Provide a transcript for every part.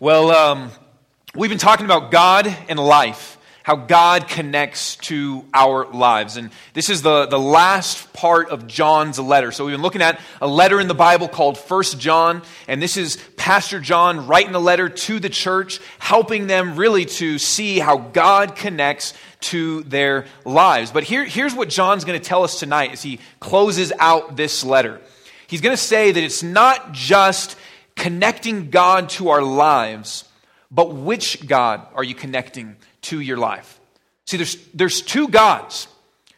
Well, um, we've been talking about God and life, how God connects to our lives. And this is the, the last part of John's letter. So we've been looking at a letter in the Bible called First John. And this is Pastor John writing a letter to the church, helping them really to see how God connects to their lives. But here, here's what John's going to tell us tonight as he closes out this letter. He's going to say that it's not just connecting God to our lives, but which God are you connecting to your life? See, there's, there's two gods.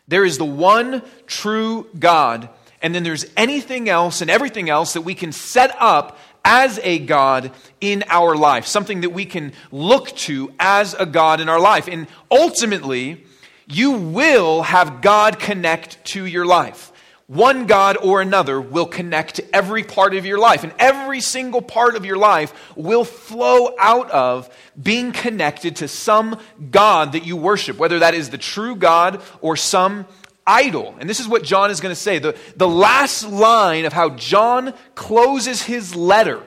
There is the one true God, and then there's anything else and everything else that we can set up as a God in our life, something that we can look to as a God in our life. And ultimately, you will have God connect to your life one God or another will connect every part of your life. And every single part of your life will flow out of being connected to some God that you worship, whether that is the true God or some idol. And this is what John is going to say. The, the last line of how John closes his letter.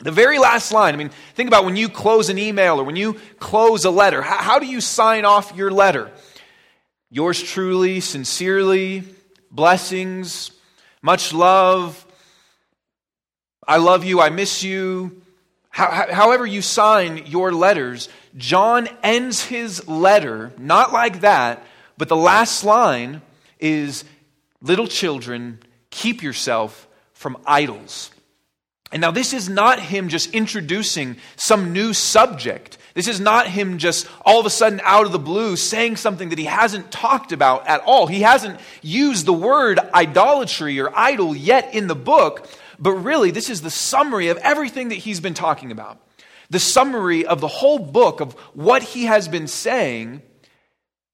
The very last line. I mean, think about when you close an email or when you close a letter. How, how do you sign off your letter? Yours truly, sincerely, blessings, much love. I love you, I miss you. however, you sign your letters, John ends his letter not like that, but the last line is Little children, keep yourself from idols. And now, this is not him just introducing some new subject. This is not him just all of a sudden out of the blue saying something that he hasn't talked about at all. He hasn't used the word idolatry or idol yet in the book, but really, this is the summary of everything that he's been talking about. The summary of the whole book of what he has been saying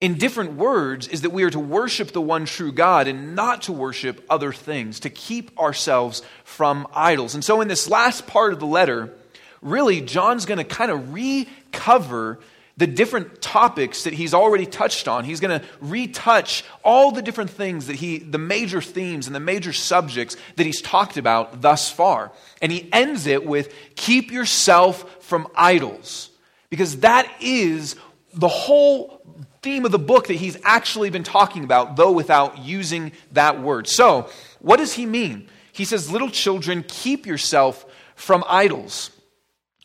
in different words is that we are to worship the one true God and not to worship other things, to keep ourselves from idols. And so, in this last part of the letter, really, John's going to kind of recover the different topics that he's already touched on. He's going to retouch all the different things that he, the major themes and the major subjects that he's talked about thus far. And he ends it with keep yourself from idols. Because that is the whole theme of the book that he's actually been talking about, though without using that word. So, what does he mean? He says, Little children, keep yourself from idols.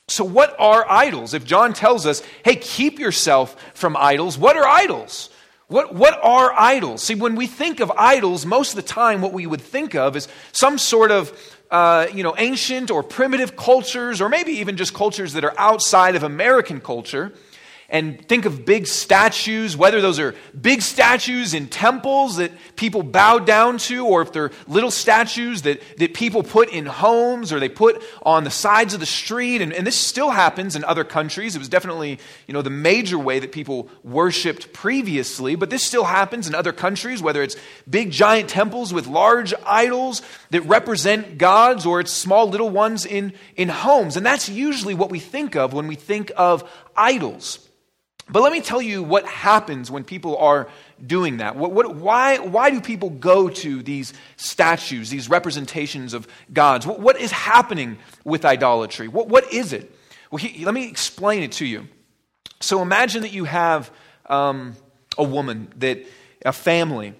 So, what are idols? If John tells us, hey, keep yourself from idols, what are idols? What, what are idols? See, when we think of idols, most of the time what we would think of is some sort of uh, you know, ancient or primitive cultures, or maybe even just cultures that are outside of American culture and think of big statues, whether those are big statues in temples that people bow down to, or if they're little statues that, that people put in homes or they put on the sides of the street. And, and this still happens in other countries. It was definitely, you know, the major way that people worshiped previously, but this still happens in other countries, whether it's big giant temples with large idols that represent gods or it's small little ones in, in homes. And that's usually what we think of when we think of idols. But let me tell you what happens when people are doing that. What, what, why, why do people go to these statues, these representations of gods? What, what is happening with idolatry? What, what is it? Well, he, let me explain it to you. So imagine that you have um, a woman, that a family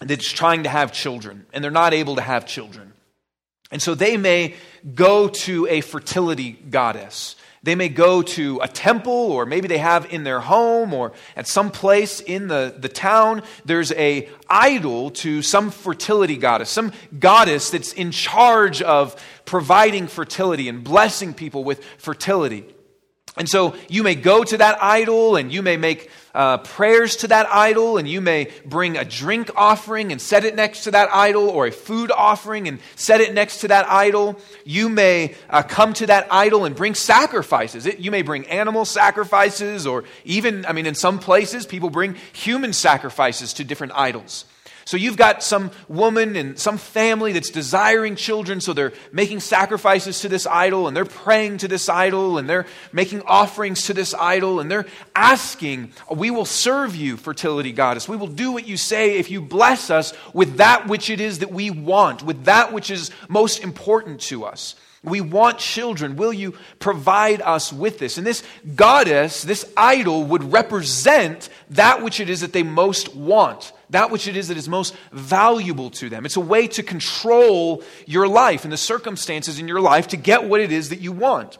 that's trying to have children, and they're not able to have children. And so they may go to a fertility goddess. They may go to a temple, or maybe they have in their home, or at some place in the, the town, there's a idol to some fertility goddess, some goddess that's in charge of providing fertility and blessing people with fertility. And so you may go to that idol and you may make uh, prayers to that idol, and you may bring a drink offering and set it next to that idol, or a food offering and set it next to that idol. You may uh, come to that idol and bring sacrifices. It, you may bring animal sacrifices, or even, I mean, in some places, people bring human sacrifices to different idols. So you've got some woman and some family that's desiring children, so they're making sacrifices to this idol and they're praying to this idol and they're making offerings to this idol and they're asking, We will serve you, fertility goddess. We will do what you say if you bless us with that which it is that we want, with that which is most important to us. We want children. Will you provide us with this? And this goddess, this idol, would represent that which it is that they most want, that which it is that is most valuable to them. It's a way to control your life and the circumstances in your life to get what it is that you want.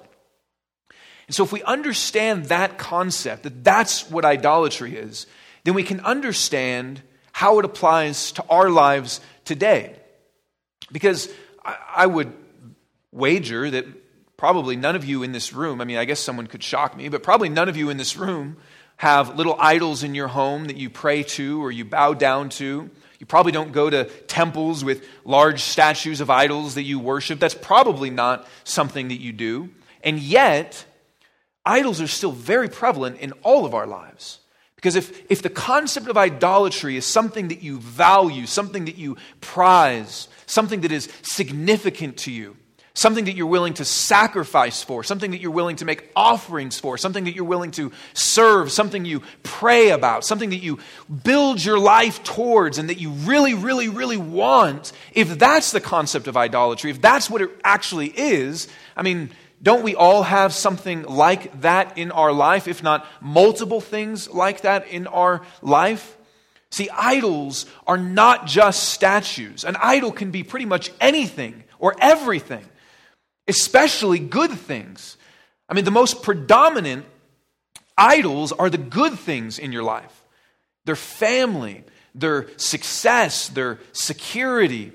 And so, if we understand that concept, that that's what idolatry is, then we can understand how it applies to our lives today. Because I would wager that probably none of you in this room, I mean, I guess someone could shock me, but probably none of you in this room have little idols in your home that you pray to or you bow down to. You probably don't go to temples with large statues of idols that you worship. That's probably not something that you do. And yet, idols are still very prevalent in all of our lives. Because if, if the concept of idolatry is something that you value, something that you prize, something that is significant to you, something that you're willing to sacrifice for, something that you're willing to make offerings for, something that you're willing to serve, something you pray about, something that you build your life towards and that you really, really, really want, if that's the concept of idolatry, if that's what it actually is, I mean, don't we all have something like that in our life, if not multiple things like that in our life? See, idols are not just statues. An idol can be pretty much anything or everything especially good things. I mean, the most predominant idols are the good things in your life their family, their success, their security,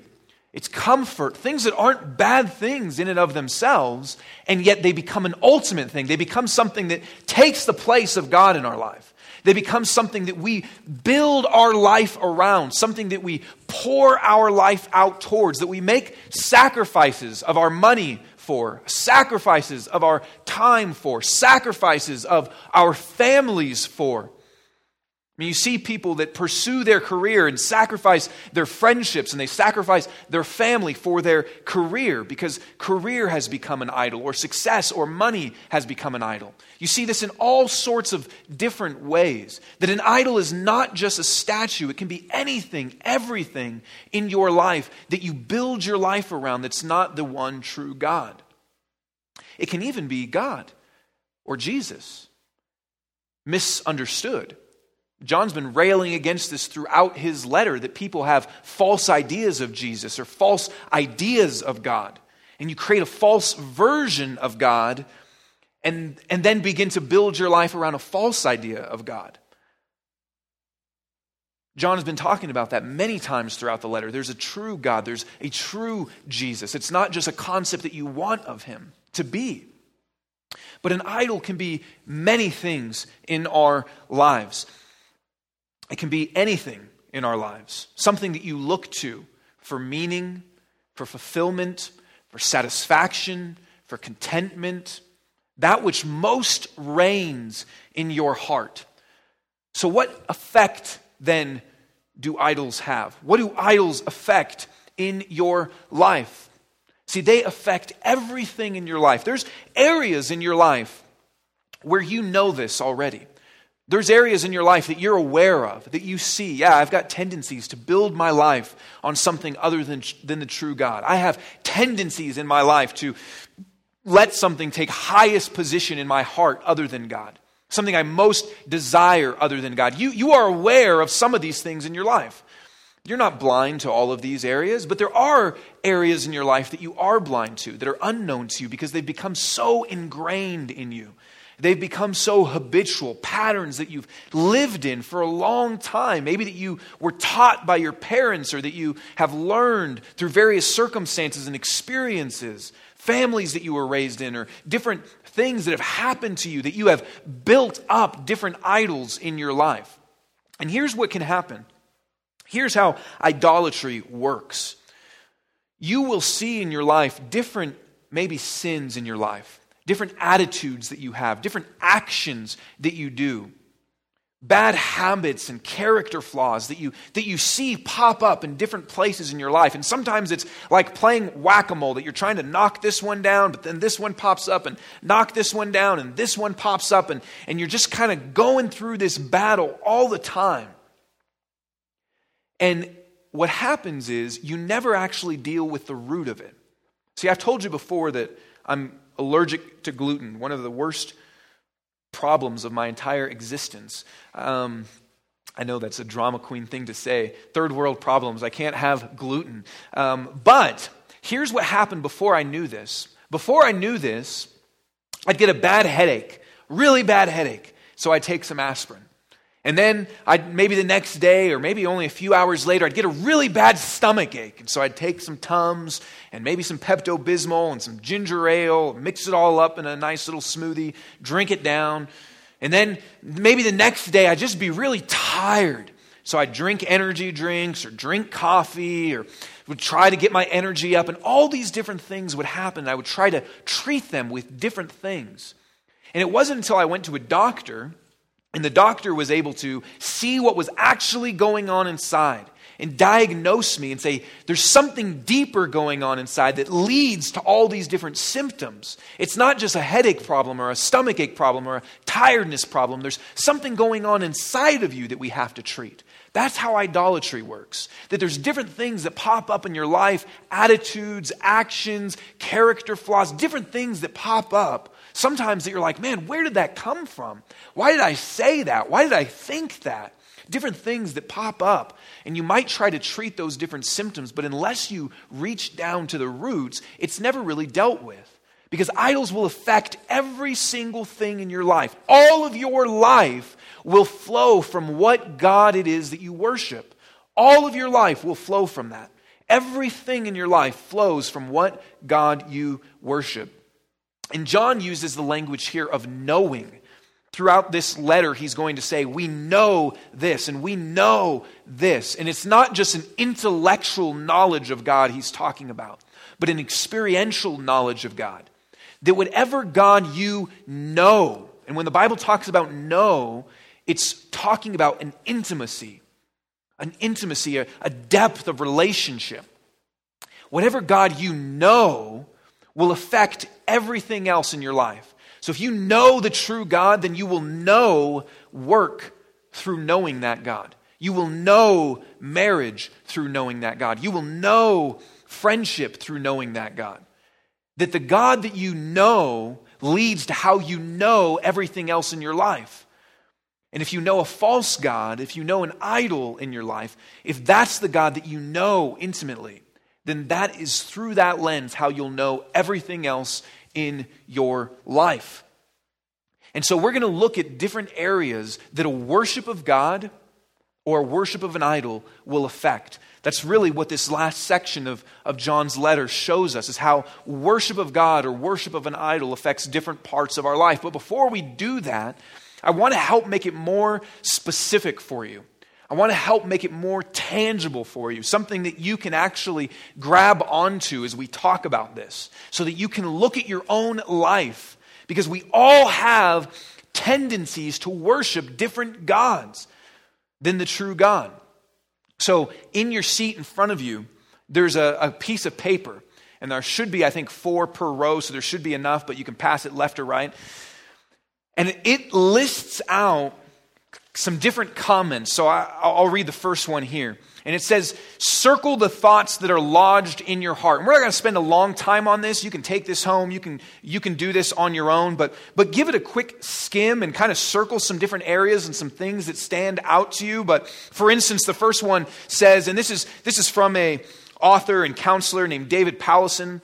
it's comfort, things that aren't bad things in and of themselves, and yet they become an ultimate thing. They become something that takes the place of God in our life. They become something that we build our life around, something that we pour our life out towards, that we make sacrifices of our money, for, sacrifices of our time for, sacrifices of our families for. I mean, you see people that pursue their career and sacrifice their friendships and they sacrifice their family for their career because career has become an idol or success or money has become an idol. You see this in all sorts of different ways. That an idol is not just a statue, it can be anything, everything in your life that you build your life around that's not the one true God. It can even be God or Jesus. Misunderstood. John's been railing against this throughout his letter that people have false ideas of Jesus or false ideas of God. And you create a false version of God and, and then begin to build your life around a false idea of God. John has been talking about that many times throughout the letter. There's a true God, there's a true Jesus. It's not just a concept that you want of him to be. But an idol can be many things in our lives. It can be anything in our lives, something that you look to for meaning, for fulfillment, for satisfaction, for contentment, that which most reigns in your heart. So, what effect then do idols have? What do idols affect in your life? See, they affect everything in your life. There's areas in your life where you know this already. There's areas in your life that you're aware of, that you see, yeah, I've got tendencies to build my life on something other than, than the true God. I have tendencies in my life to let something take highest position in my heart other than God, something I most desire other than God. You, you are aware of some of these things in your life. You're not blind to all of these areas, but there are areas in your life that you are blind to, that are unknown to you because they've become so ingrained in you. They've become so habitual, patterns that you've lived in for a long time. Maybe that you were taught by your parents or that you have learned through various circumstances and experiences, families that you were raised in, or different things that have happened to you, that you have built up different idols in your life. And here's what can happen Here's how idolatry works you will see in your life different, maybe sins in your life, different attitudes that you have, different actions that you do bad habits and character flaws that you that you see pop up in different places in your life and sometimes it's like playing whack-a-mole that you're trying to knock this one down but then this one pops up and knock this one down and this one pops up and and you're just kind of going through this battle all the time and what happens is you never actually deal with the root of it. See, I've told you before that I'm allergic to gluten, one of the worst problems of my entire existence. Um, I know that's a drama queen thing to say. Third world problems. I can't have gluten. Um, but here's what happened before I knew this. Before I knew this, I'd get a bad headache, really bad headache. So I'd take some aspirin. And then I'd, maybe the next day or maybe only a few hours later, I'd get a really bad stomach ache. And so I'd take some Tums and maybe some Pepto Bismol and some ginger ale, mix it all up in a nice little smoothie, drink it down. And then maybe the next day I'd just be really tired. So I'd drink energy drinks or drink coffee or would try to get my energy up. And all these different things would happen. I would try to treat them with different things. And it wasn't until I went to a doctor and the doctor was able to see what was actually going on inside and diagnose me and say, there's something deeper going on inside that leads to all these different symptoms. It's not just a headache problem or a stomach ache problem or a tiredness problem. There's something going on inside of you that we have to treat. That's how idolatry works. That there's different things that pop up in your life attitudes, actions, character flaws, different things that pop up Sometimes that you're like, man, where did that come from? Why did I say that? Why did I think that? Different things that pop up. And you might try to treat those different symptoms, but unless you reach down to the roots, it's never really dealt with. Because idols will affect every single thing in your life. All of your life will flow from what God it is that you worship. All of your life will flow from that. Everything in your life flows from what God you worship. And John uses the language here of knowing. Throughout this letter, he's going to say, We know this and we know this. And it's not just an intellectual knowledge of God he's talking about, but an experiential knowledge of God. That whatever God you know, and when the Bible talks about know, it's talking about an intimacy, an intimacy, a, a depth of relationship. Whatever God you know will affect everything else in your life. So if you know the true God, then you will know work through knowing that God. You will know marriage through knowing that God. You will know friendship through knowing that God. That the God that you know leads to how you know everything else in your life. And if you know a false God, if you know an idol in your life, if that's the God that you know intimately, then that is through that lens how you'll know everything else in your life. And so we're going to look at different areas that a worship of God or a worship of an idol will affect. That's really what this last section of, of John's letter shows us, is how worship of God or worship of an idol affects different parts of our life. But before we do that, I want to help make it more specific for you. I want to help make it more tangible for you, something that you can actually grab onto as we talk about this, so that you can look at your own life. Because we all have tendencies to worship different gods than the true God. So, in your seat in front of you, there's a, a piece of paper, and there should be, I think, four per row, so there should be enough, but you can pass it left or right. And it lists out some different comments. So I, will read the first one here. And it says, Circle the thoughts that are lodged in your heart. And we're not going to spend a long time on this. You can take this home. You can, you can do this on your own. But, but give it a quick skim and kind of circle some different areas and some things that stand out to you. But for instance, the first one says, and this is, this is from a author and counselor named David Powlison.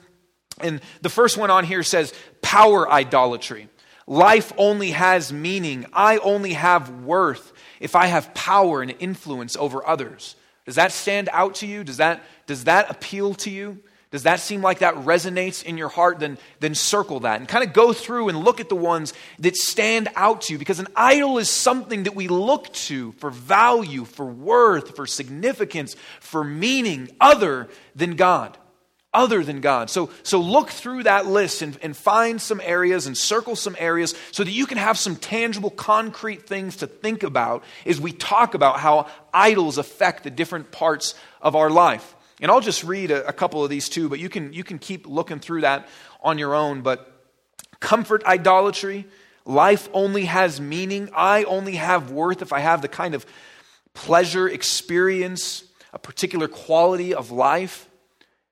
And the first one on here says, Power idolatry. Life only has meaning. I only have worth if I have power and influence over others. Does that stand out to you? Does that, does that appeal to you? Does that seem like that resonates in your heart? Then, then circle that and kind of go through and look at the ones that stand out to you because an idol is something that we look to for value, for worth, for significance, for meaning other than God other than God. So, so look through that list and, and find some areas and circle some areas so that you can have some tangible, concrete things to think about as we talk about how idols affect the different parts of our life. And I'll just read a, a couple of these too, but you can, you can keep looking through that on your own. But comfort idolatry, life only has meaning. I only have worth if I have the kind of pleasure, experience, a particular quality of life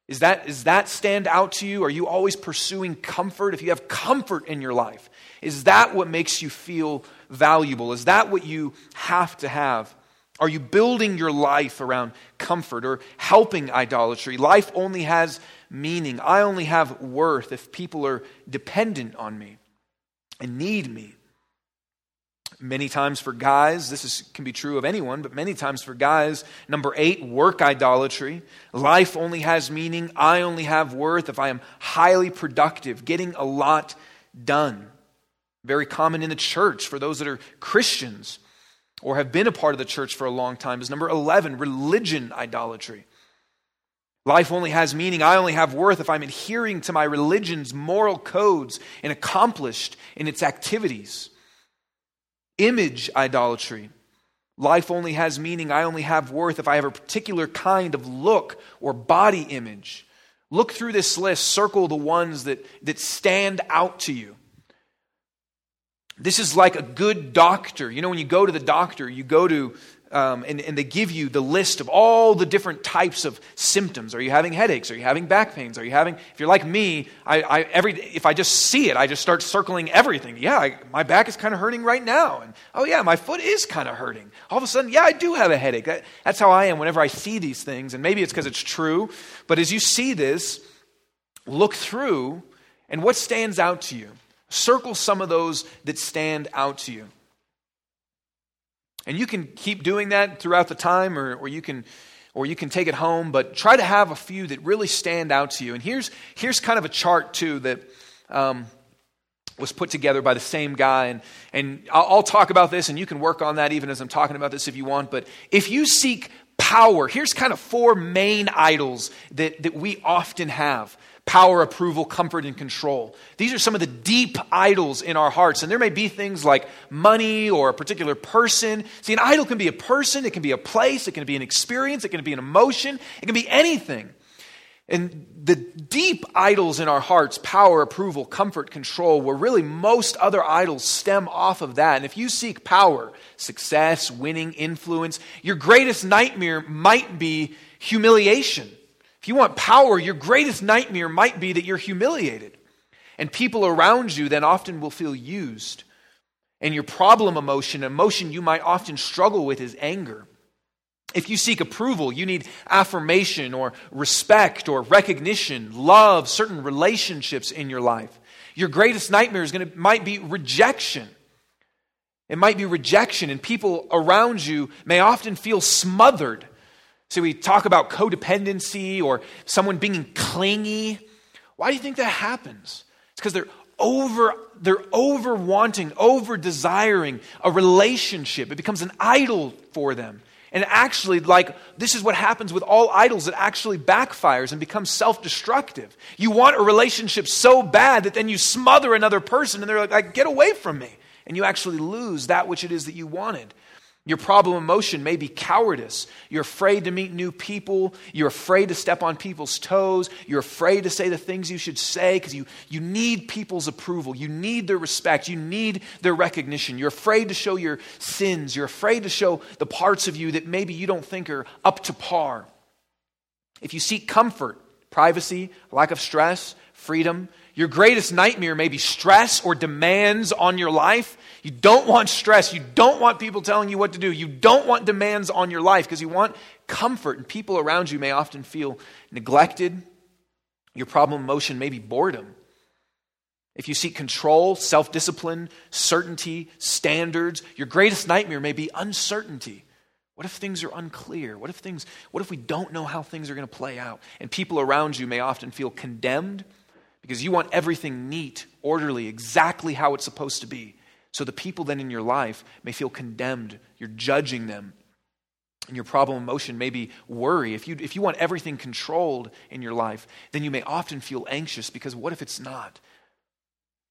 Is that, is that stand out to you? Are you always pursuing comfort? If you have comfort in your life, is that what makes you feel valuable? Is that what you have to have? Are you building your life around comfort or helping idolatry? Life only has meaning. I only have worth if people are dependent on me and need me. Many times for guys, this is, can be true of anyone, but many times for guys, number eight, work idolatry. Life only has meaning. I only have worth if I am highly productive, getting a lot done. Very common in the church for those that are Christians or have been a part of the church for a long time is number 11, religion idolatry. Life only has meaning. I only have worth if I'm adhering to my religion's moral codes and accomplished in its activities. Image idolatry. Life only has meaning. I only have worth if I have a particular kind of look or body image. Look through this list, circle the ones that, that stand out to you. This is like a good doctor. You know, when you go to the doctor, you go to um, and, and they give you the list of all the different types of symptoms. Are you having headaches? Are you having back pains? Are you having, if you're like me, I, I every, if I just see it, I just start circling everything. Yeah, I, my back is kind of hurting right now. And oh, yeah, my foot is kind of hurting. All of a sudden, yeah, I do have a headache. That, that's how I am whenever I see these things. And maybe it's because it's true. But as you see this, look through, and what stands out to you? Circle some of those that stand out to you. And you can keep doing that throughout the time, or, or, you can, or you can take it home, but try to have a few that really stand out to you. And here's, here's kind of a chart, too, that um, was put together by the same guy. And, and I'll, I'll talk about this, and you can work on that even as I'm talking about this if you want. But if you seek power, here's kind of four main idols that, that we often have power, approval, comfort, and control. These are some of the deep idols in our hearts. And there may be things like money or a particular person. See, an idol can be a person, it can be a place, it can be an experience, it can be an emotion, it can be anything. And the deep idols in our hearts, power, approval, comfort, control, where really most other idols stem off of that. And if you seek power, success, winning, influence, your greatest nightmare might be humiliation. If you want power, your greatest nightmare might be that you're humiliated. And people around you then often will feel used. And your problem emotion, emotion you might often struggle with, is anger. If you seek approval, you need affirmation or respect or recognition, love, certain relationships in your life. Your greatest nightmare is going to, might be rejection. It might be rejection, and people around you may often feel smothered so we talk about codependency or someone being clingy. Why do you think that happens? It's because they're over they're over wanting, over desiring a relationship. It becomes an idol for them. And actually, like, this is what happens with all idols. It actually backfires and becomes self destructive. You want a relationship so bad that then you smother another person and they're like, like, get away from me. And you actually lose that which it is that you wanted. Your problem emotion may be cowardice. You're afraid to meet new people. You're afraid to step on people's toes. You're afraid to say the things you should say because you, you need people's approval. You need their respect. You need their recognition. You're afraid to show your sins. You're afraid to show the parts of you that maybe you don't think are up to par. If you seek comfort, privacy, lack of stress, freedom, your greatest nightmare may be stress or demands on your life. You don't want stress. You don't want people telling you what to do. You don't want demands on your life because you want comfort. And people around you may often feel neglected. Your problem emotion may be boredom. If you seek control, self discipline, certainty, standards, your greatest nightmare may be uncertainty. What if things are unclear? What if things what if we don't know how things are going to play out? And people around you may often feel condemned because you want everything neat, orderly, exactly how it's supposed to be. So the people then in your life may feel condemned. You're judging them. And your problem emotion may be worry. If you, if you want everything controlled in your life, then you may often feel anxious because what if it's not?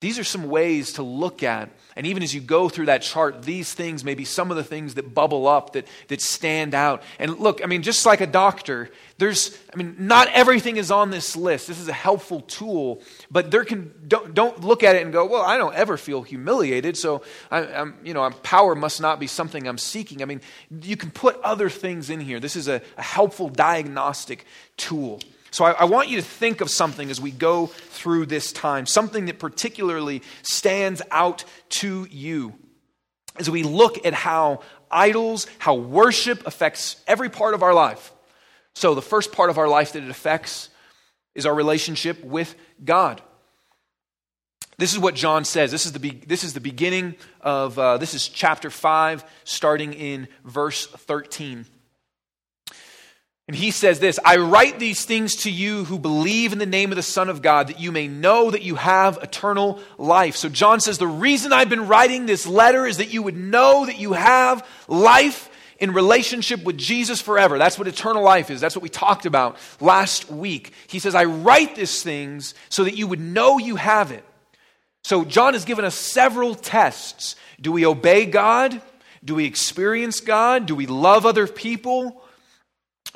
These are some ways to look at. And even as you go through that chart, these things may be some of the things that bubble up, that, that stand out. And look, I mean, just like a doctor, there's, I mean, not everything is on this list. This is a helpful tool, but there can, don't, don't look at it and go, well, I don't ever feel humiliated, so I, am you know, power must not be something I'm seeking. I mean, you can put other things in here. This is a, a helpful diagnostic tool. So I, I, want you to think of something as we go through this time, something that particularly stands out to you as we look at how idols, how worship affects every part of our life. So the first part of our life that it affects is our relationship with God. This is what John says. This is the, be- this is the beginning of, uh, this is chapter 5, starting in verse 13. And he says this I write these things to you who believe in the name of the Son of God, that you may know that you have eternal life. So John says, The reason I've been writing this letter is that you would know that you have life in relationship with Jesus forever. That's what eternal life is. That's what we talked about last week. He says, I write these things so that you would know you have it. So John has given us several tests. Do we obey God? Do we experience God? Do we love other people?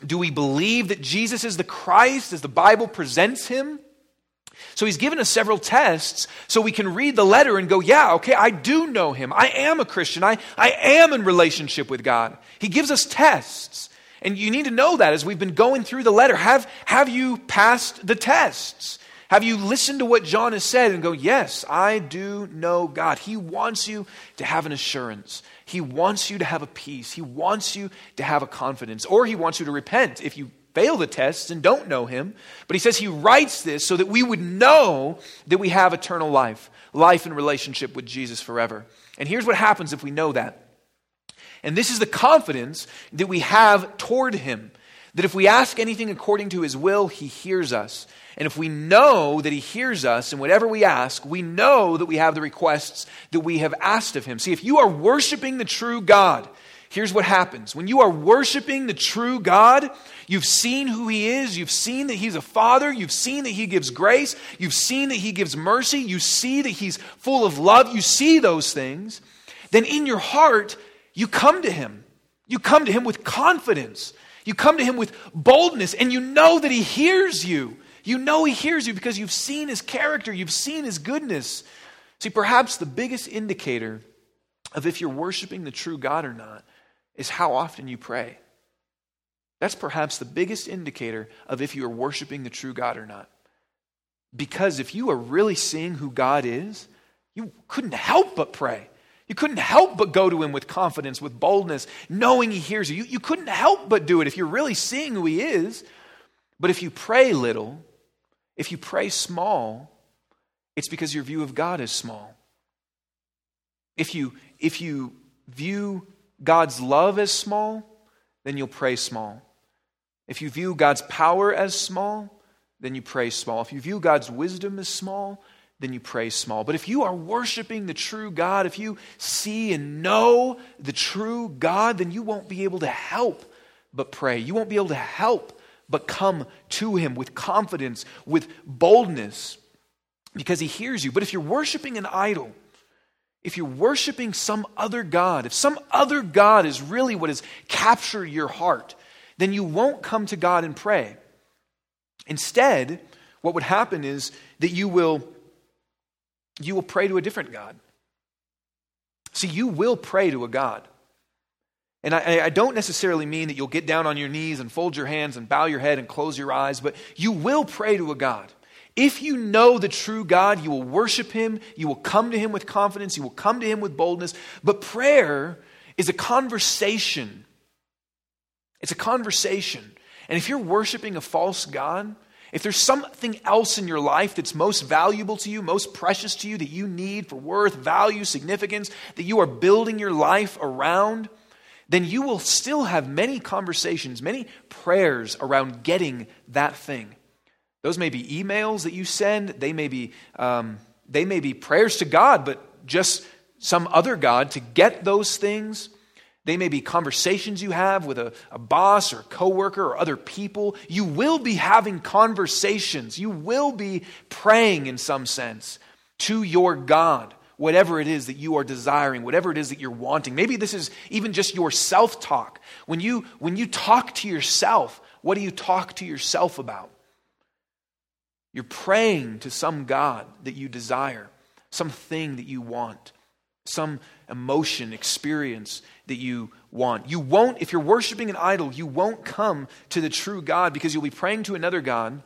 Do we believe that Jesus is the Christ as the Bible presents him? So he's given us several tests so we can read the letter and go, yeah, okay, I do know him. I am a Christian. I, I am in relationship with God. He gives us tests. And you need to know that as we've been going through the letter. Have, have you passed the tests? Have you listened to what John has said and go, yes, I do know God? He wants you to have an assurance. He wants you to have a peace. He wants you to have a confidence. Or he wants you to repent if you fail the tests and don't know him. But he says he writes this so that we would know that we have eternal life, life in relationship with Jesus forever. And here's what happens if we know that. And this is the confidence that we have toward him that if we ask anything according to his will, he hears us. And if we know that he hears us and whatever we ask, we know that we have the requests that we have asked of him. See, if you are worshiping the true God, here's what happens. When you are worshiping the true God, you've seen who he is, you've seen that he's a father, you've seen that he gives grace, you've seen that he gives mercy, you see that he's full of love, you see those things, then in your heart, you come to him. You come to him with confidence. You come to him with boldness and you know that he hears you. You know he hears you because you've seen his character, you've seen his goodness. See, perhaps the biggest indicator of if you're worshiping the true God or not is how often you pray. That's perhaps the biggest indicator of if you are worshiping the true God or not. Because if you are really seeing who God is, you couldn't help but pray. You couldn't help but go to him with confidence, with boldness, knowing he hears you. you. You couldn't help but do it if you're really seeing who he is. But if you pray little, if you pray small, it's because your view of God is small. If you, if you view God's love as small, then you'll pray small. If you view God's power as small, then you pray small. If you view God's wisdom as small, then you pray small. But if you are worshiping the true God, if you see and know the true God, then you won't be able to help but pray. You won't be able to help but come to Him with confidence, with boldness, because He hears you. But if you're worshiping an idol, if you're worshiping some other God, if some other God is really what has captured your heart, then you won't come to God and pray. Instead, what would happen is that you will you will pray to a different God. See, you will pray to a God. And I, I, don't necessarily mean that you'll get down on your knees and fold your hands and bow your head and close your eyes, but you will pray to a God. If you know the true God, you will worship Him, you will come to Him with confidence, you will come to Him with boldness. But prayer is a conversation. It's a conversation. And if you're worshiping a false God, if there's something else in your life that's most valuable to you, most precious to you, that you need for worth, value, significance, that you are building your life around, then you will still have many conversations, many prayers around getting that thing. Those may be emails that you send, they may be, um, they may be prayers to God, but just some other God to get those things. They may be conversations you have with a, a boss or a coworker or other people. You will be having conversations. You will be praying in some sense to your God, whatever it is that you are desiring, whatever it is that you're wanting. Maybe this is even just your self talk. When you, when you talk to yourself, what do you talk to yourself about? You're praying to some God that you desire, something that you want. some emotion, experience that you want. You won't, if you're worshiping an idol, you won't come to the true God because you'll be praying to another God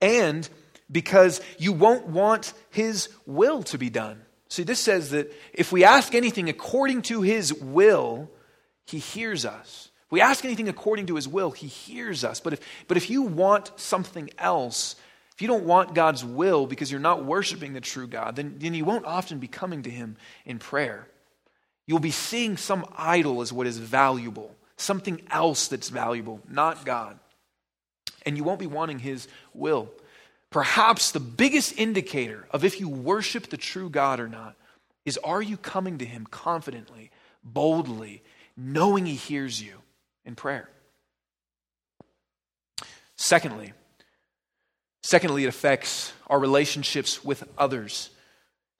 and because you won't want His will to be done. See, this says that if we ask anything according to His will, He hears us. If we ask anything according to His will, He hears us. But if, but if you want something else, if you don't want God's will because you're not worshiping the true God, then, then you won't often be coming to Him in prayer. You'll be seeing some idol as what is valuable, something else that's valuable, not God. And you won't be wanting His will. Perhaps the biggest indicator of if you worship the true God or not is are you coming to Him confidently, boldly, knowing He hears you in prayer? Secondly, Secondly, it affects our relationships with others.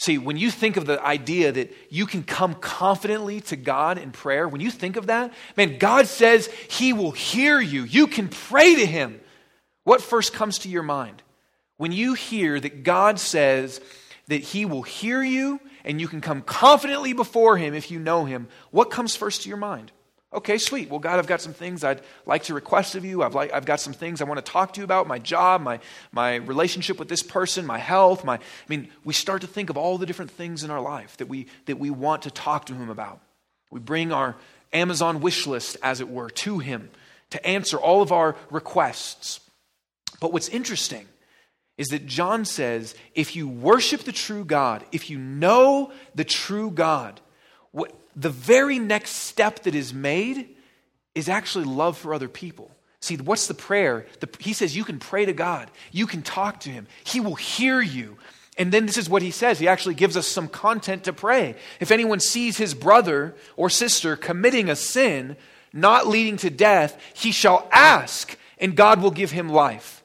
See, when you think of the idea that you can come confidently to God in prayer, when you think of that, man, God says He will hear you. You can pray to Him. What first comes to your mind? When you hear that God says that He will hear you and you can come confidently before Him if you know Him, what comes first to your mind? Okay, sweet. Well, God, I've got some things I'd like to request of you. I've, like, I've got some things I want to talk to you about my job, my, my relationship with this person, my health. My, I mean, we start to think of all the different things in our life that we, that we want to talk to Him about. We bring our Amazon wish list, as it were, to Him to answer all of our requests. But what's interesting is that John says if you worship the true God, if you know the true God, what, the very next step that is made is actually love for other people. See, what's the prayer? The, he says you can pray to God, you can talk to Him, He will hear you. And then this is what he says. He actually gives us some content to pray. If anyone sees his brother or sister committing a sin not leading to death, he shall ask, and God will give him life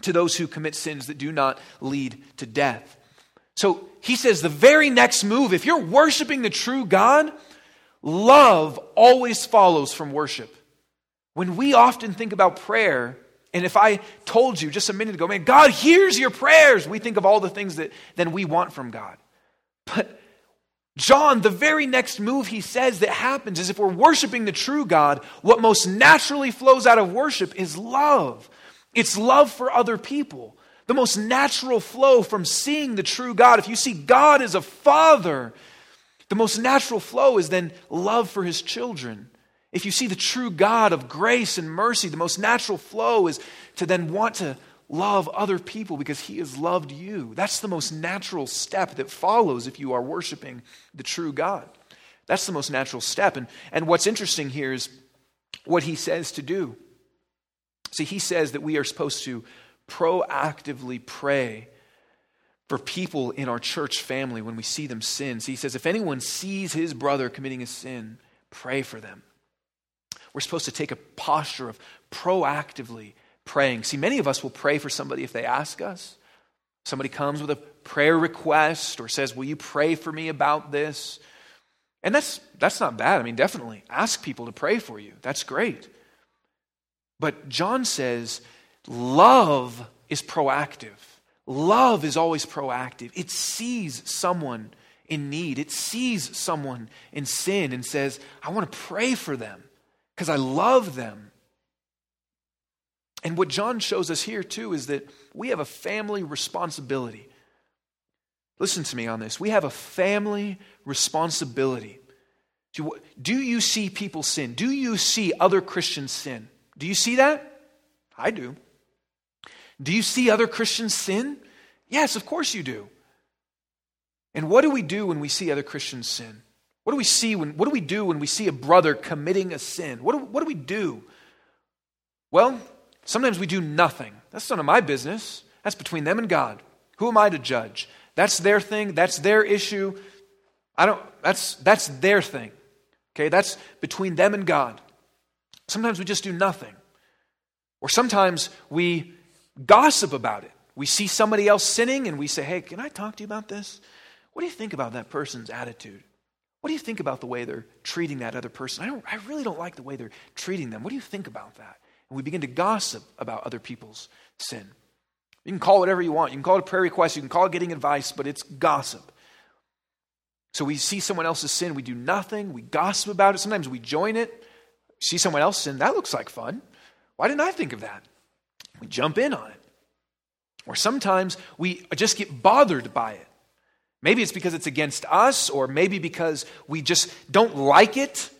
to those who commit sins that do not lead to death. So he says the very next move, if you're worshiping the true God, love always follows from worship. When we often think about prayer, and if I told you just a minute ago, man, God hears your prayers, we think of all the things that then we want from God. But John, the very next move he says that happens is if we're worshiping the true God, what most naturally flows out of worship is love. It's love for other people the most natural flow from seeing the true God. If you see God as a father, the most natural flow is then love for his children. If you see the true God of grace and mercy, the most natural flow is to then want to love other people because he has loved you. That's the most natural step that follows if you are worshiping the true God. That's the most natural step. And, and what's interesting here is what he says to do. See, he says that we are supposed to proactively pray for people in our church family when we see them sin. He says, if anyone sees his brother committing a sin, pray for them. We're supposed to take a posture of proactively praying. See, many of us will pray for somebody if they ask us. Somebody comes with a prayer request or says, Will you pray for me about this? And that's, that's not bad. I mean, definitely ask people to pray for you. That's great. But John says Love is proactive. Love is always proactive. It sees someone in need, it sees someone in sin and says, I want to pray for them because I love them. And what John shows us here, too, is that we have a family responsibility. Listen to me on this. We have a family responsibility. Do you see people sin? Do you see other Christians sin? Do you see that? I do. Do you see other Christians sin? Yes, of course you do. And what do we do when we see other Christians sin? What do we see when what do we do when we see a brother committing a sin? What do, what do we do? Well, sometimes we do nothing. That's none of my business. That's between them and God. Who am I to judge? That's their thing, that's their issue. I don't that's that's their thing. Okay? That's between them and God. Sometimes we just do nothing. Or sometimes we gossip about it. We see somebody else sinning and we say, Hey, can I talk to you about this? What do you think about that person's attitude? What do you think about the way they're treating that other person? I, don't, I really don't like the way they're treating them. What do you think about that? And we begin to gossip about other people's sin. You can call it whatever you want. You can call it a prayer request. You can call it getting advice, but it's gossip. So we see someone else's sin, we do nothing, we gossip about it, sometimes we join it. See someone else sin, that looks like fun. Why didn't I think of that? We jump in on it. Or sometimes we just get bothered by it. Maybe it's because it's against us, or maybe because we just don't like it.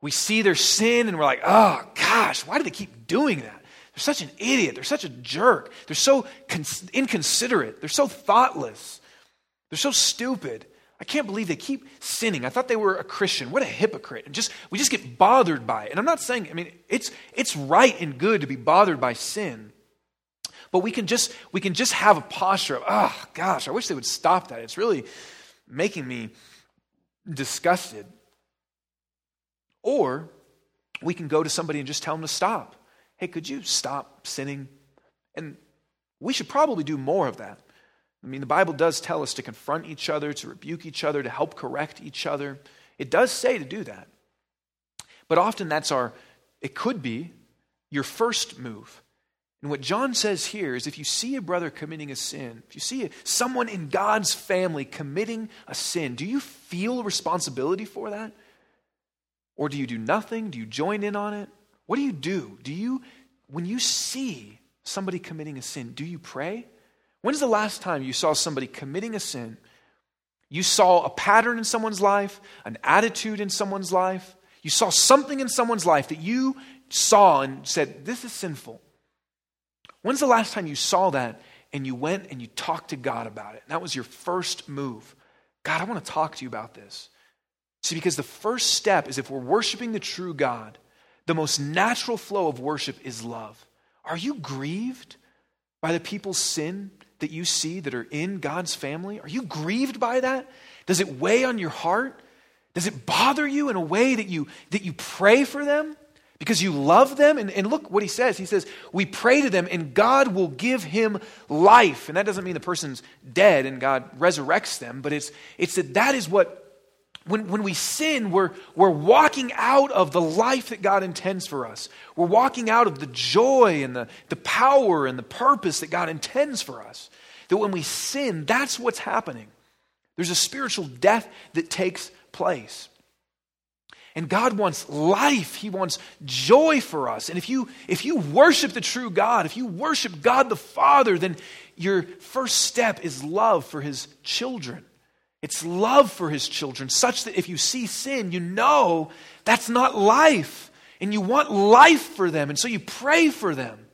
We see their sin and we're like, oh gosh, why do they keep doing that? They're such an idiot. They're such a jerk. They're so inconsiderate. They're so thoughtless. They're so stupid. I can't believe they keep sinning. I thought they were a Christian. What a hypocrite. And just we just get bothered by it. And I'm not saying, I mean, it's it's right and good to be bothered by sin. But we can just we can just have a posture of, oh gosh, I wish they would stop that. It's really making me disgusted. Or we can go to somebody and just tell them to stop. Hey, could you stop sinning? And we should probably do more of that. I mean, the Bible does tell us to confront each other, to rebuke each other, to help correct each other. It does say to do that. But often that's our, it could be your first move. And what John says here is if you see a brother committing a sin, if you see someone in God's family committing a sin, do you feel responsibility for that? Or do you do nothing? Do you join in on it? What do you do? Do you, when you see somebody committing a sin, do you pray? When's the last time you saw somebody committing a sin? You saw a pattern in someone's life, an attitude in someone's life. You saw something in someone's life that you saw and said, This is sinful. When's the last time you saw that and you went and you talked to God about it? And that was your first move. God, I want to talk to you about this. See, because the first step is if we're worshiping the true God, the most natural flow of worship is love. Are you grieved by the people's sin that you see that are in God's family? Are you grieved by that? Does it weigh on your heart? Does it bother you in a way that you, that you pray for them because you love them? And, and look what he says. He says, We pray to them and God will give him life. And that doesn't mean the person's dead and God resurrects them, but it's, it's that that is what when, when we sin, we're, we're walking out of the life that God intends for us. We're walking out of the joy and the, the power and the purpose that God intends for us. That when we sin, that's what's happening. There's a spiritual death that takes place. And God wants life. He wants joy for us. And if you, if you worship the true God, if you worship God the Father, then your first step is love for His children. It's love for his children, such that if you see sin, you know that's not life. And you want life for them. And so you pray for them.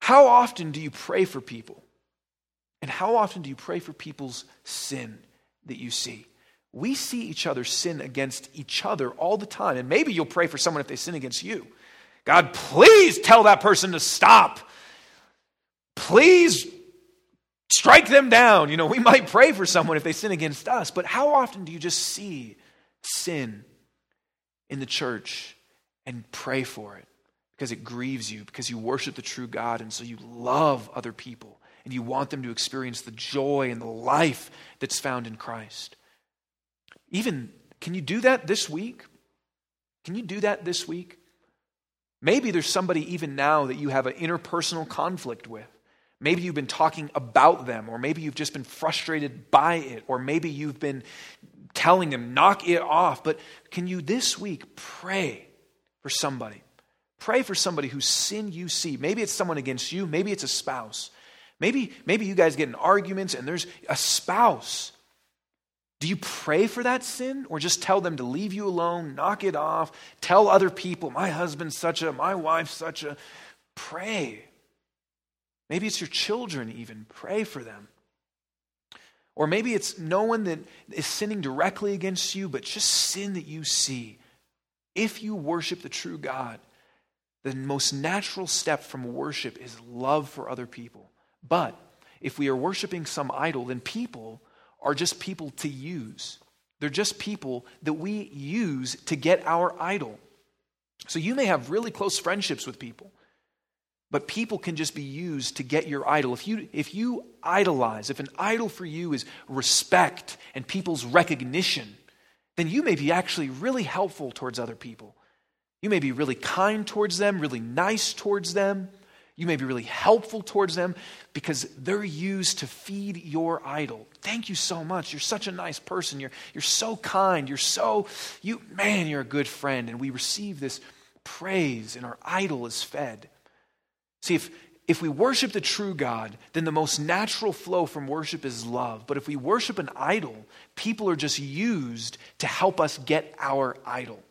How often do you pray for people? And how often do you pray for people's sin that you see? We see each other sin against each other all the time. And maybe you'll pray for someone if they sin against you. God, please tell that person to stop. Please strike them down. You know, we might pray for someone if they sin against us, but how often do you just see sin in the church and pray for it because it grieves you, because you worship the true God, and so you love other people and you want them to experience the joy and the life that's found in Christ? Even, can you do that this week? Can you do that this week? Maybe there's somebody even now that you have an interpersonal conflict with. Maybe you've been talking about them, or maybe you've just been frustrated by it, or maybe you've been telling them, knock it off. But can you this week pray for somebody? Pray for somebody whose sin you see. Maybe it's someone against you, maybe it's a spouse. Maybe, maybe you guys get in arguments and there's a spouse. Do you pray for that sin or just tell them to leave you alone, knock it off, tell other people, my husband's such a, my wife's such a. Pray. Maybe it's your children, even. Pray for them. Or maybe it's no one that is sinning directly against you, but just sin that you see. If you worship the true God, the most natural step from worship is love for other people. But if we are worshiping some idol, then people are just people to use. They're just people that we use to get our idol. So you may have really close friendships with people. But people can just be used to get your idol. If you, if you idolize, if an idol for you is respect and people's recognition, then you may be actually really helpful towards other people. You may be really kind towards them, really nice towards them. You may be really helpful towards them because they're used to feed your idol. Thank you so much. You're such a nice person. You're, you're so kind. You're so, you, man, you're a good friend. And we receive this praise, and our idol is fed. See, if, if we worship the true God, then the most natural flow from worship is love. But if we worship an idol, people are just used to help us get our idol.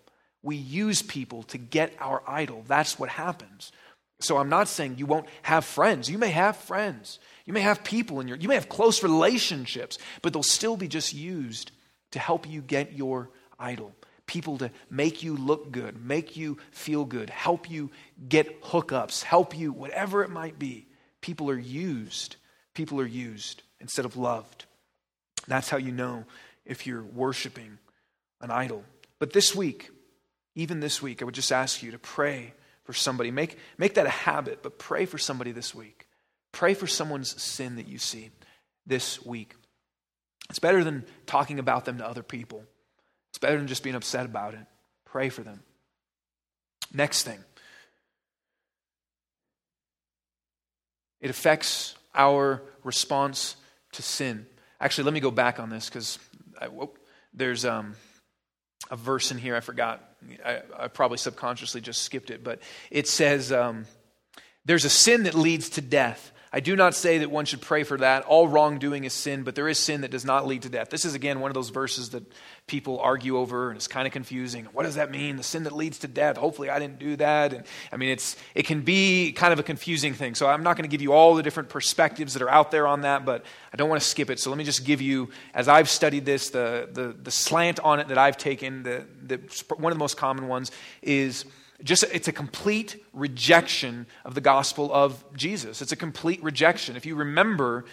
We use people to get our idol. That's what happens. So I'm not saying you won't have friends. You may have friends. You may have people in your, you may have close relationships, but they'll still be just used to help you get your idol. People to make you look good, make you feel good, help you get hookups, help you, whatever it might be. People are used. People are used instead of loved. That's how you know if you're worshiping an idol. But this week, even this week, I would just ask you to pray for somebody. Make, make that a habit, but pray for somebody this week. Pray for someone's sin that you see this week. It's better than talking about them to other people, it's better than just being upset about it. Pray for them. Next thing it affects our response to sin. Actually, let me go back on this because there's. Um, a verse in here I forgot. I, I probably subconsciously just skipped it, but it says, um, There's a sin that leads to death. I do not say that one should pray for that. All wrongdoing is sin, but there is sin that does not lead to death. This is, again, one of those verses that people argue over, and it's kind of confusing. What does that mean? The sin that leads to death. Hopefully, I didn't do that. And I mean, it's, it can be kind of a confusing thing. So I'm not going to give you all the different perspectives that are out there on that, but I don't want to skip it. So let me just give you, as I've studied this, the, the, the slant on it that I've taken, the, the, one of the most common ones is just it's a complete rejection of the gospel of Jesus. It's a complete rejection. If you remember,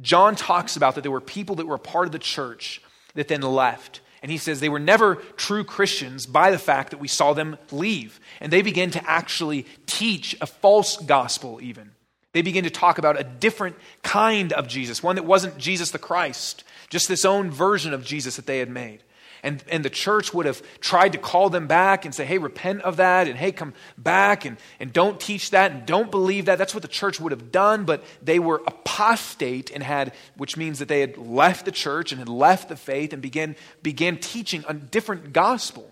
John talks about that there were people that were part of the church that then left. And he says they were never true Christians by the fact that we saw them leave. And they began to actually teach a false gospel, even. They began to talk about a different kind of Jesus, one that wasn't Jesus the Christ, just this own version of Jesus that they had made. And, and the church would have tried to call them back and say, hey, repent of that, and hey, come back, and, and don't teach that, and don't believe that. That's what the church would have done, but they were apostate and had, which means that they had left the church and had left the faith and began, began teaching a different gospel.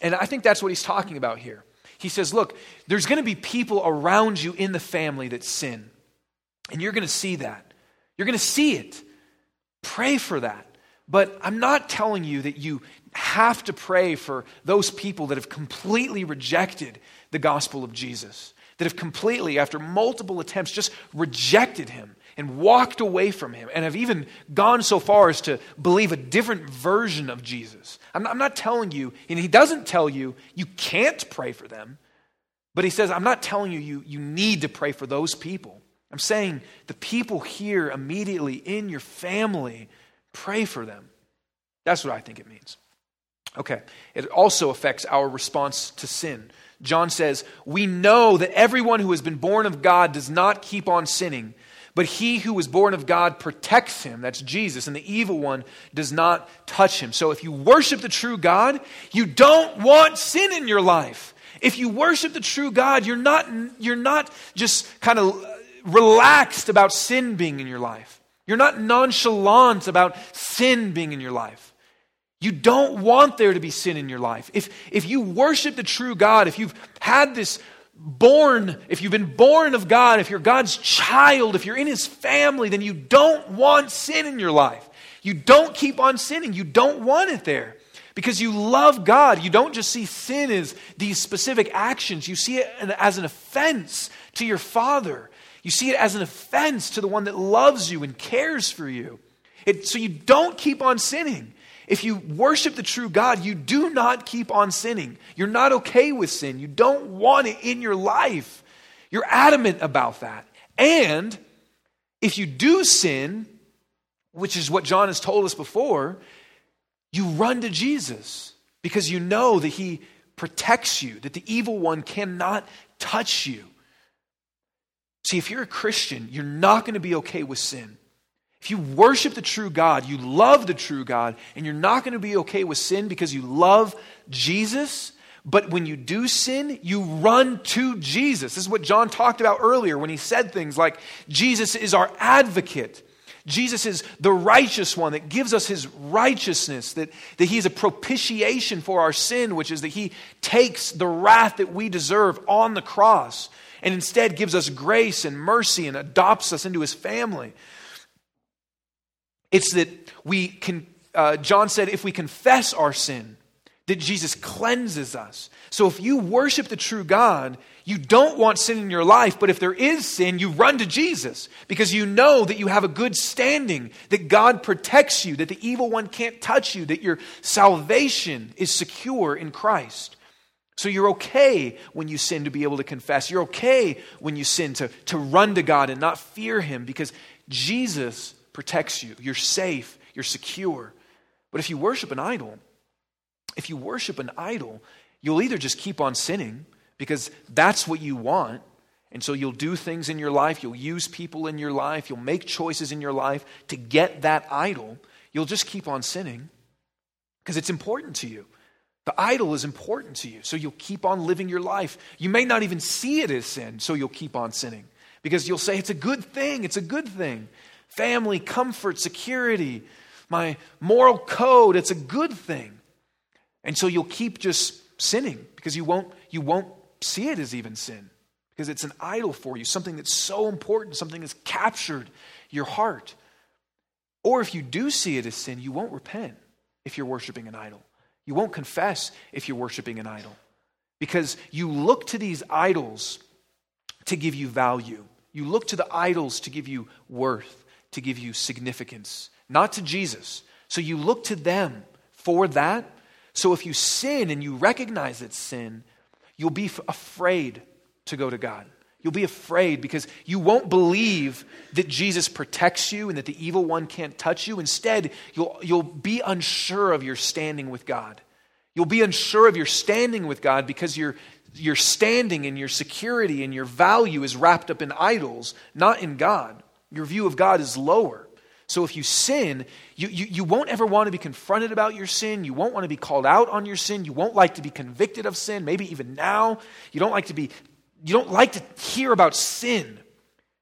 And I think that's what he's talking about here. He says, look, there's going to be people around you in the family that sin, and you're going to see that. You're going to see it. Pray for that. But I'm not telling you that you have to pray for those people that have completely rejected the gospel of Jesus, that have completely, after multiple attempts, just rejected him and walked away from him and have even gone so far as to believe a different version of Jesus. I'm not, I'm not telling you, and he doesn't tell you you can't pray for them, but he says, I'm not telling you you, you need to pray for those people. I'm saying the people here immediately in your family Pray for them. That's what I think it means. Okay. It also affects our response to sin. John says, We know that everyone who has been born of God does not keep on sinning, but he who was born of God protects him. That's Jesus. And the evil one does not touch him. So if you worship the true God, you don't want sin in your life. If you worship the true God, you're not, you're not just kind of relaxed about sin being in your life. You're not nonchalant about sin being in your life. You don't want there to be sin in your life. If, if you worship the true God, if you've had this born, if you've been born of God, if you're God's child, if you're in His family, then you don't want sin in your life. You don't keep on sinning. You don't want it there because you love God. You don't just see sin as these specific actions, you see it as an offense to your Father. You see it as an offense to the one that loves you and cares for you. It, so you don't keep on sinning. If you worship the true God, you do not keep on sinning. You're not okay with sin. You don't want it in your life. You're adamant about that. And if you do sin, which is what John has told us before, you run to Jesus because you know that he protects you, that the evil one cannot touch you. See, if you're a Christian, you're not going to be okay with sin. If you worship the true God, you love the true God, and you're not going to be okay with sin because you love Jesus, But when you do sin, you run to Jesus. This is what John talked about earlier when he said things like, Jesus is our advocate. Jesus is the righteous one that gives us his righteousness, that, that he is a propitiation for our sin, which is that he takes the wrath that we deserve on the cross and instead gives us grace and mercy and adopts us into his family. It's that we can, uh, John said, if we confess our sin, that Jesus cleanses us. So if you worship the true God, you don't want sin in your life, but if there is sin, you run to Jesus because you know that you have a good standing, that God protects you, that the evil one can't touch you, that your salvation is secure in Christ. So you're okay when you sin to be able to confess. You're okay when you sin to, to run to God and not fear Him because Jesus protects you. You're safe, you're secure. But if you worship an idol, if you worship an idol, you'll either just keep on sinning because that's what you want. And so you'll do things in your life, you'll use people in your life, you'll make choices in your life to get that idol. You'll just keep on sinning because it's important to you. The idol is important to you, so you'll keep on living your life. You may not even see it as sin, so you'll keep on sinning because you'll say, It's a good thing, it's a good thing. Family, comfort, security, my moral code, it's a good thing. And so you'll keep just sinning because you won't, you won't see it as even sin because it's an idol for you, something that's so important, something that's captured your heart. Or if you do see it as sin, you won't repent if you're worshiping an idol. You won't confess if you're worshiping an idol because you look to these idols to give you value. You look to the idols to give you worth, to give you significance, not to Jesus. So you look to them for that. So if you sin and you recognize it's sin, you'll be afraid to go to God. You'll be afraid because you won't believe that Jesus protects you and that the evil one can't touch you. Instead, you'll, you'll be unsure of your standing with God. You'll be unsure of your standing with God because your, your standing and your security and your value is wrapped up in idols, not in God. Your view of God is lower. So if you sin, you, you, you, won't ever want to be confronted about your sin. You won't want to be called out on your sin. You won't like to be convicted of sin, maybe even now. You don't like to be you don't like to hear about sin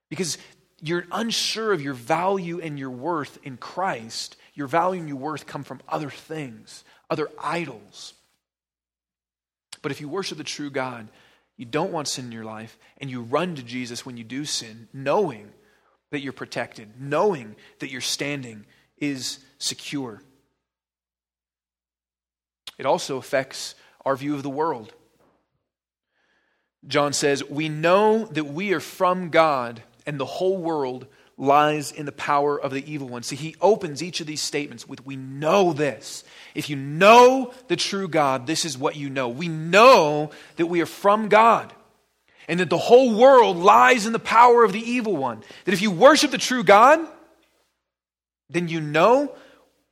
because you're unsure of your value and your worth in Christ. Your value and your worth come from other things, other idols. But if you worship the true God, you don't want sin in your life, and you run to Jesus when you do sin, knowing that you're protected, knowing that your standing is secure. It also affects our view of the world. John says, We know that we are from God, and the whole world lies in the power of the evil one. See, he opens each of these statements with, We know this. If you know the true God, this is what you know. We know that we are from God, and that the whole world lies in the power of the evil one. That if you worship the true God, then you know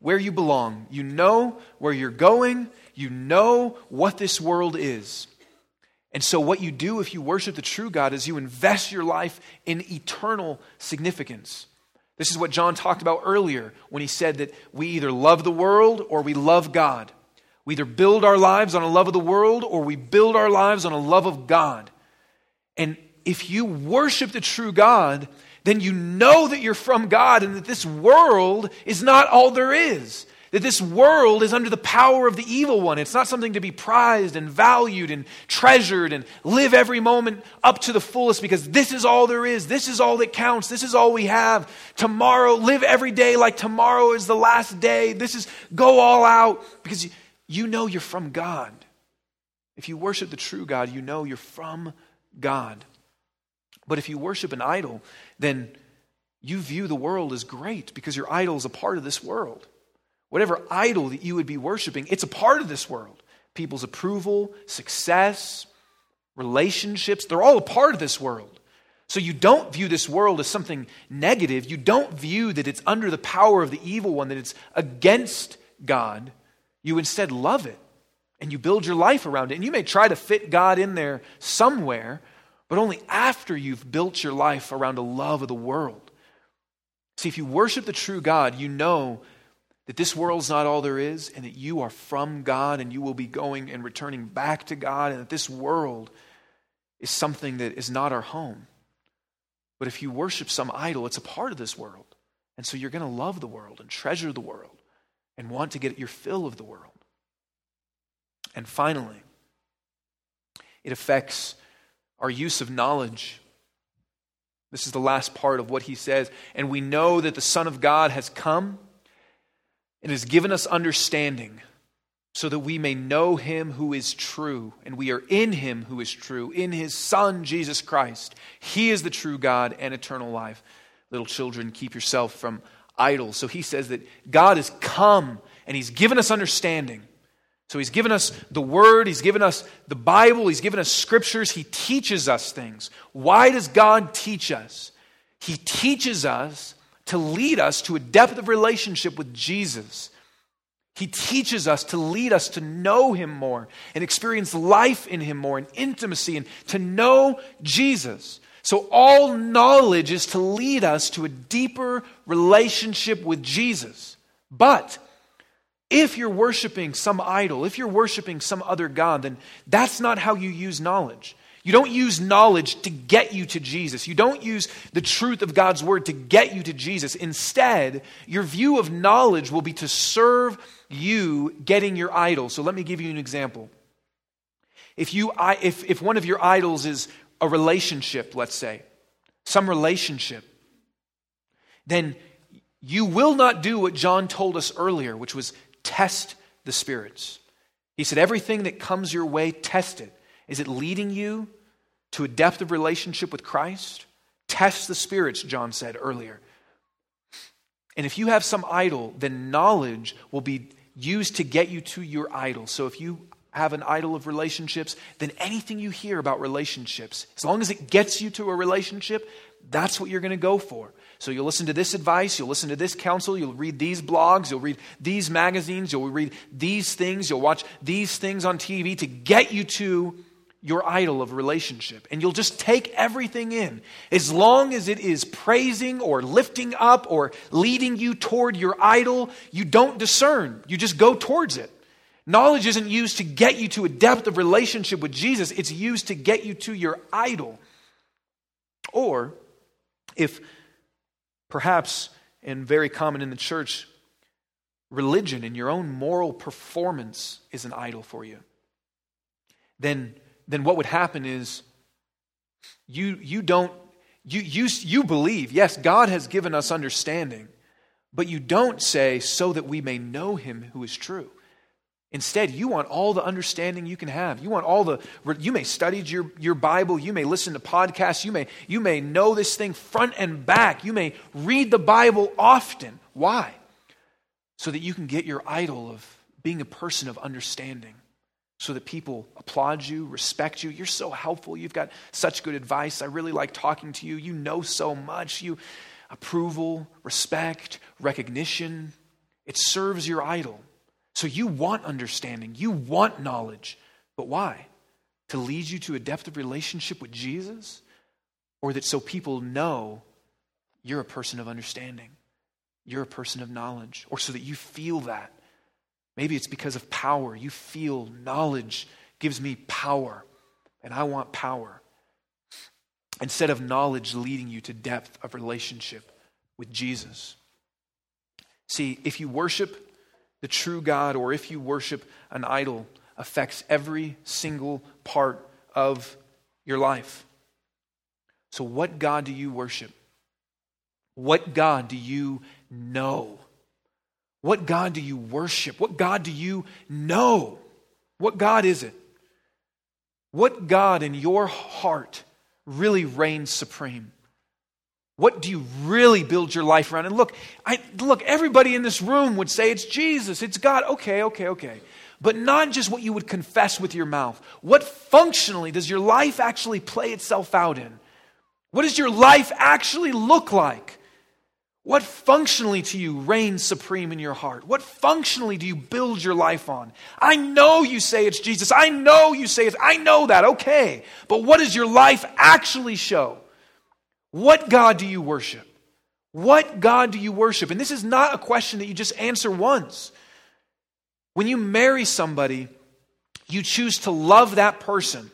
where you belong. You know where you're going. You know what this world is. And so, what you do if you worship the true God is you invest your life in eternal significance. This is what John talked about earlier when he said that we either love the world or we love God. We either build our lives on a love of the world or we build our lives on a love of God. And if you worship the true God, then you know that you're from God and that this world is not all there is. That this world is under the power of the evil one. It's not something to be prized and valued and treasured and live every moment up to the fullest because this is all there is. This is all that counts. This is all we have. Tomorrow, live every day like tomorrow is the last day. This is go all out because you know you're from God. If you worship the true God, you know you're from God. But if you worship an idol, then you view the world as great because your idol is a part of this world. Whatever idol that you would be worshiping, it's a part of this world. People's approval, success, relationships, they're all a part of this world. So you don't view this world as something negative. You don't view that it's under the power of the evil one, that it's against God. You instead love it and you build your life around it. And you may try to fit God in there somewhere, but only after you've built your life around a love of the world. See, if you worship the true God, you know that this world's not all there is, and that you are from God and you will be going and returning back to God, and that this world is something that is not our home. But if you worship some idol, it's a part of this world. And so you're going to love the world and treasure the world and want to get your fill of the world. And finally, it affects our use of knowledge. This is the last part of what he says. And we know that the Son of God has come and has given us understanding so that we may know him who is true. And we are in him who is true, in his Son, Jesus Christ. He is the true God and eternal life. Little children, keep yourself from idols. So he says that God has come and he's given us understanding. So he's given us the word, he's given us the Bible, he's given us scriptures, he teaches us things. Why does God teach us? He teaches us to lead us to a depth of relationship with Jesus. He teaches us to lead us to know him more and experience life in him more and intimacy and to know Jesus. So, all knowledge is to lead us to a deeper relationship with Jesus. But if you're worshiping some idol, if you're worshiping some other God, then that's not how you use knowledge. You don't use knowledge to get you to Jesus. You don't use the truth of God's word to get you to Jesus. Instead, your view of knowledge will be to serve you getting your idol. So let me give you an example. If, you, if, if one of your idols is a relationship, let's say, some relationship, then you will not do what John told us earlier, which was test the spirits. He said, Everything that comes your way, test it. Is it leading you to a depth of relationship with Christ? Test the spirits, John said earlier. And if you have some idol, then knowledge will be used to get you to your idol. So if you have an idol of relationships, then anything you hear about relationships, as long as it gets you to a relationship, that's what you're going to go for. So you'll listen to this advice, you'll listen to this counsel, you'll read these blogs, you'll read these magazines, you'll read these things, you'll watch these things on TV to get you to your idol of relationship. And you'll just take everything in. As long as it is praising or lifting up or leading you toward your idol, you don't discern. You just go towards it. Knowledge isn't used to get you to a depth of relationship with Jesus, it's used to get you to your idol. Or if perhaps, and very common in the church, religion and your own moral performance is an idol for you, then, then what would happen is you, you don't, you, you, you believe, yes, God has given us understanding, but you don't say, so that we may know him who is true. Instead, you want all the understanding you can have. You want all the, you may study your, your Bible, you may listen to podcasts, you may, you may know this thing front and back, you may read the Bible often. Why? So that you can get your idol of being a person of understanding, so that people applaud you, respect you. You're so helpful. You've got such good advice. I really like talking to you. You know so much. You approval, respect, recognition. It serves your idol. So you want understanding, you want knowledge. But why? To lead you to a depth of relationship with Jesus? Or that so people know you're a person of understanding, you're a person of knowledge, or so that you feel that. Maybe it's because of power. You feel knowledge gives me power, and I want power. Instead of knowledge leading you to depth of relationship with Jesus. See, if you worship the true God or if you worship an idol affects every single part of your life. So, what God do you worship? What God do you know? What God do you worship? What God do you know? What God is it? What God in your heart really reigns supreme? What do you really build your life around? And look, I, look, everybody in this room would say it's Jesus, it's God. Okay, okay, okay. But not just what you would confess with your mouth. What functionally does your life actually play itself out in? What does your life actually look like? What functionally to you reigns supreme in your heart? What functionally do you build your life on? I know you say it's Jesus. I know you say it's, I know that, okay. But what does your life actually show? What God do you worship? What God do you worship? And this is not a question that you just answer once. When you marry somebody, you choose to love that person.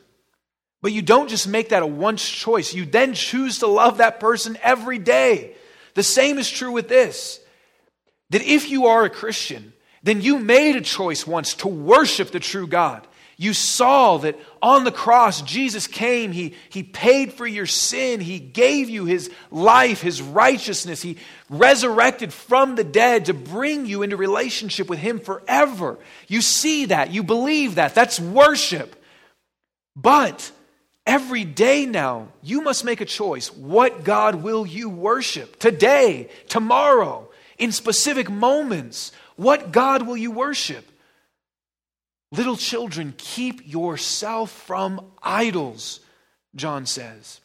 But you don't just make that a once choice. You then choose to love that person every day. The same is true with this that if you are a Christian, then you made a choice once to worship the true God. You saw that on the cross, Jesus came, he, he paid for your sin, He gave you His life, His righteousness, He resurrected from the dead to bring you into relationship with Him forever. You see that, you believe that. That's worship. But every day now, you must make a choice. What God will you worship? Today, tomorrow, in specific moments. What God will you worship? Little children, keep yourself from idols, John says.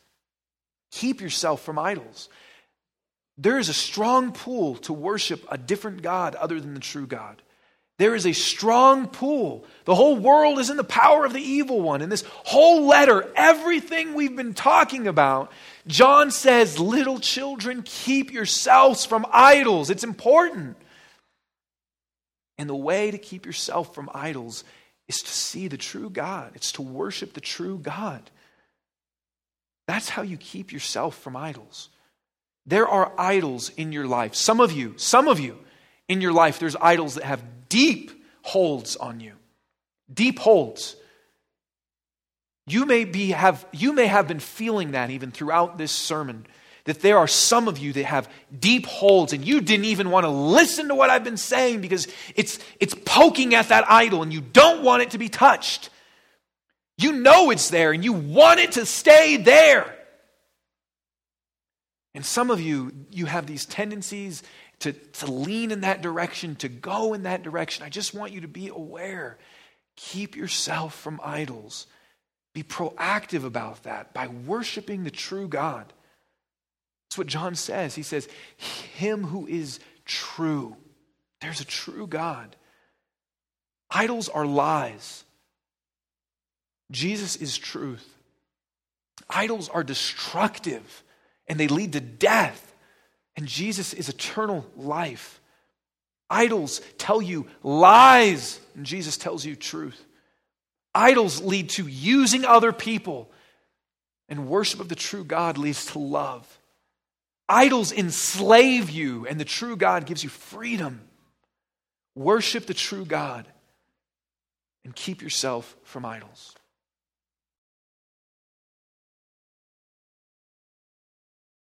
Keep yourself from idols. There is a strong pull to worship a different God other than the true God. There is a strong pull. The whole world is in the power of the evil one. In this whole letter, everything we've been talking about, John says, Little children, keep yourselves from idols. It's important. And the way to keep yourself from idols is to see the true God, it's to worship the true God. That's how you keep yourself from idols. There are idols in your life. Some of you, some of you in your life, there's idols that have deep holds on you. Deep holds. You may, be, have, you may have been feeling that even throughout this sermon that there are some of you that have deep holds and you didn't even want to listen to what I've been saying because it's, it's poking at that idol and you don't want it to be touched. You know it's there and you want it to stay there. And some of you, you have these tendencies to, to lean in that direction, to go in that direction. I just want you to be aware. Keep yourself from idols. Be proactive about that by worshiping the true God. That's what John says. He says, Him who is true. There's a true God. Idols are lies. Jesus is truth. Idols are destructive and they lead to death. And Jesus is eternal life. Idols tell you lies, and Jesus tells you truth. Idols lead to using other people, and worship of the true God leads to love. Idols enslave you, and the true God gives you freedom. Worship the true God and keep yourself from idols.